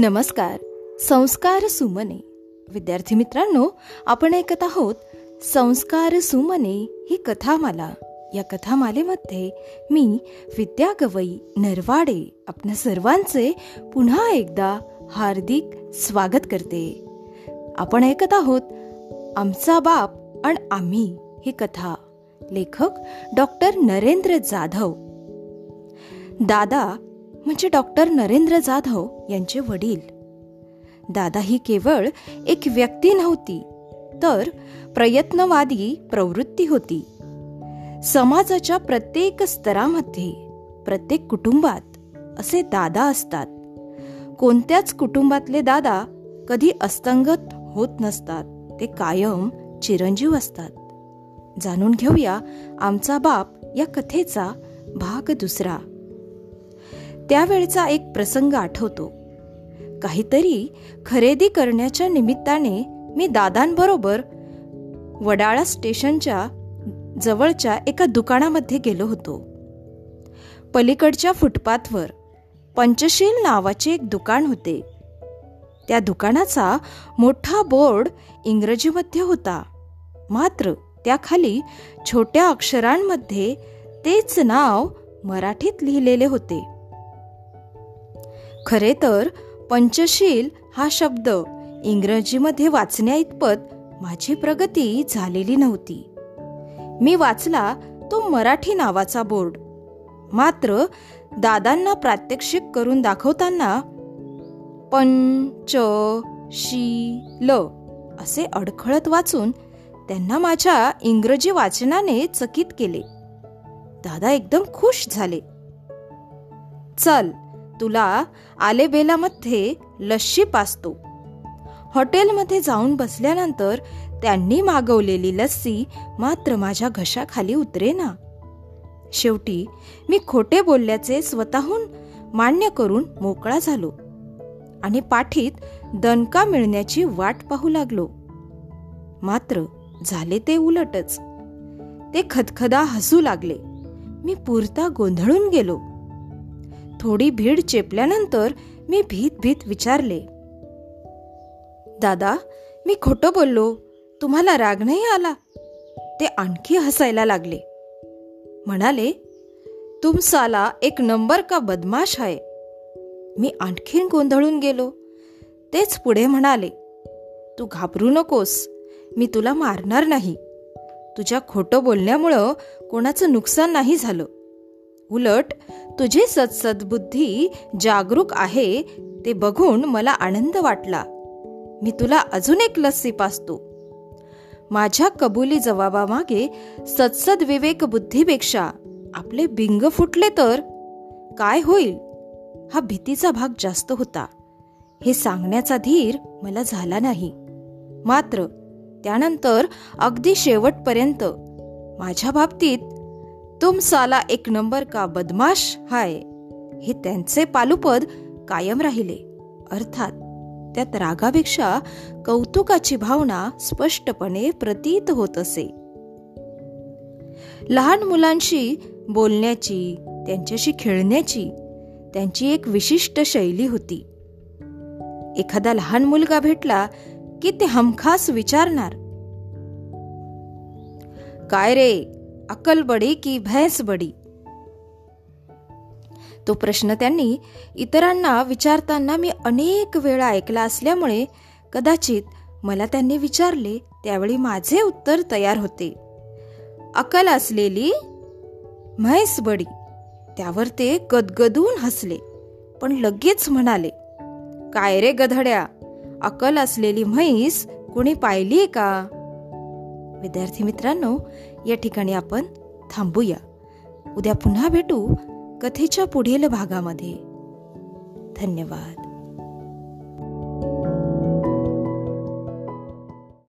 नमस्कार. संस्कार सुमने. विद्यार्थी मित्रांनो आपण ऐकत आहोत संस्कार सुमने ही कथामाला. या कथामालेमध्ये मी विद्या गवई नरवाडे आपल्या सर्वांचे पुन्हा एकदा हार्दिक स्वागत करते. आपण ऐकत आहोत आमचा बाप आणि आम्ही ही कथा. लेखक डॉक्टर नरेंद्र जाधव. दादा म्हणजे डॉक्टर नरेंद्र जाधव यांचे वडील. दादा ही केवळ एक व्यक्ती नव्हती तर प्रयत्नवादी प्रवृत्ती होती. समाजाच्या प्रत्येक स्तरामध्ये प्रत्येक कुटुंबात असे दादा असतात. कोणत्याच कुटुंबातले दादा कधी अस्तंगत होत नसतात ते कायम चिरंजीव असतात. जाणून घेऊया आमचा बाप या कथेचा भाग दुसरा. त्यावेळचा एक प्रसंग आठवतो. काहीतरी खरेदी करण्याच्या निमित्ताने मी दादांबरोबर वडाळा स्टेशनच्या जवळच्या एका दुकानामध्ये गेलो होतो. पलीकडच्या फुटपाथवर पंचशील नावाचे एक दुकान होते. त्या दुकानाचा मोठा बोर्ड इंग्रजीमध्ये होता. मात्र त्याखाली छोट्या अक्षरांमध्ये तेच नाव मराठीत लिहिलेले होते. खरे तर पंचशील हा शब्द इंग्रजीमध्ये वाचण्याइतपत माझी प्रगती झालेली नव्हती. मी वाचला तो मराठी नावाचा बोर्ड. मात्र दादांना प्रात्यक्षिक करून दाखवताना पंच शील ल असे अडखळत वाचून त्यांना माझ्या इंग्रजी वाचनाने चकित केले. दादा एकदम खुश झाले. चल तुला आलेबेलामध्ये लस्सी पाचतो हॉटेलमध्ये जाऊन बसल्यानंतर त्यांनी मागवलेली लस्सी मात्र माझ्या घशाखाली उतरेना. शेवटी मी खोटे बोलल्याचे स्वतःहून मान्य करून मोकळा झालो आणि पाठीत दणका मिळण्याची वाट पाहू लागलो. मात्र झाले ते उलटच. ते खदखदा हसू लागले. मी पुरता गोंधळून गेलो. थोडी भीड चेपल्यानंतर मी भीत भीत विचारले दादा मी खोटं बोललो. तुम्हाला राग नाही आला? ते आणखी हसायला लागले. म्हणाले तुमसाला एक नंबर का बदमाश आहे. मी आणखीन गोंधळून गेलो. तेच पुढे म्हणाले तू घाबरू नकोस. मी तुला मारणार नाही. तुझ्या खोटं बोलण्यामुळं कोणाचं नुकसान नाही झालं. उलट तुझी सत्सद्बुद्धी जागरूक आहे ते बघून मला आनंद वाटला. मी तुला अजून एक लस्सी पासतो माझ्या कबुली जवाबामागे सत्सद विवेक बुद्धीपेक्षा आपले बिंग फुटले तर? काय होईल? हा भीतीचा भाग जास्त होता. हे सांगण्याचा धीर मला झाला नाही. मात्र त्यानंतर अगदी शेवटपर्यंत माझ्या बाबतीत तुम साला एक नंबर का बदमाश हाय. हे त्यांचे पालुपद कायम राहिले. अर्थात त्यात रागापेक्षा कौतुकाची भावना स्पष्टपणे प्रतीत होत असे. लहान मुलांशी बोलण्याची त्यांच्याशी खेळण्याची त्यांची एक विशिष्ट शैली होती. एखादा लहान मुलगा भेटला की ते हमखास विचारणार. काय रे अकल बडी की भैंस बडी? तो प्रश्न त्यांनी इतरांना विचारताना मी अनेक वेळा ऐकला असल्यामुळे कदाचित मला त्यांनी विचारले त्यावेळी माझे उत्तर तयार होते. अकल असलेली म्हैस बडी. त्यावर ते गदगदून हसले पण लगेच म्हणाले काय रे गधड्या अकल असलेली म्हैस कुणी पाहिली का? विद्यार्थी मित्रांनो या ठिकाणी आपण थांबूया. उद्या पुन्हा भेटू कथेच्या पुढील भागामध्ये. धन्यवाद.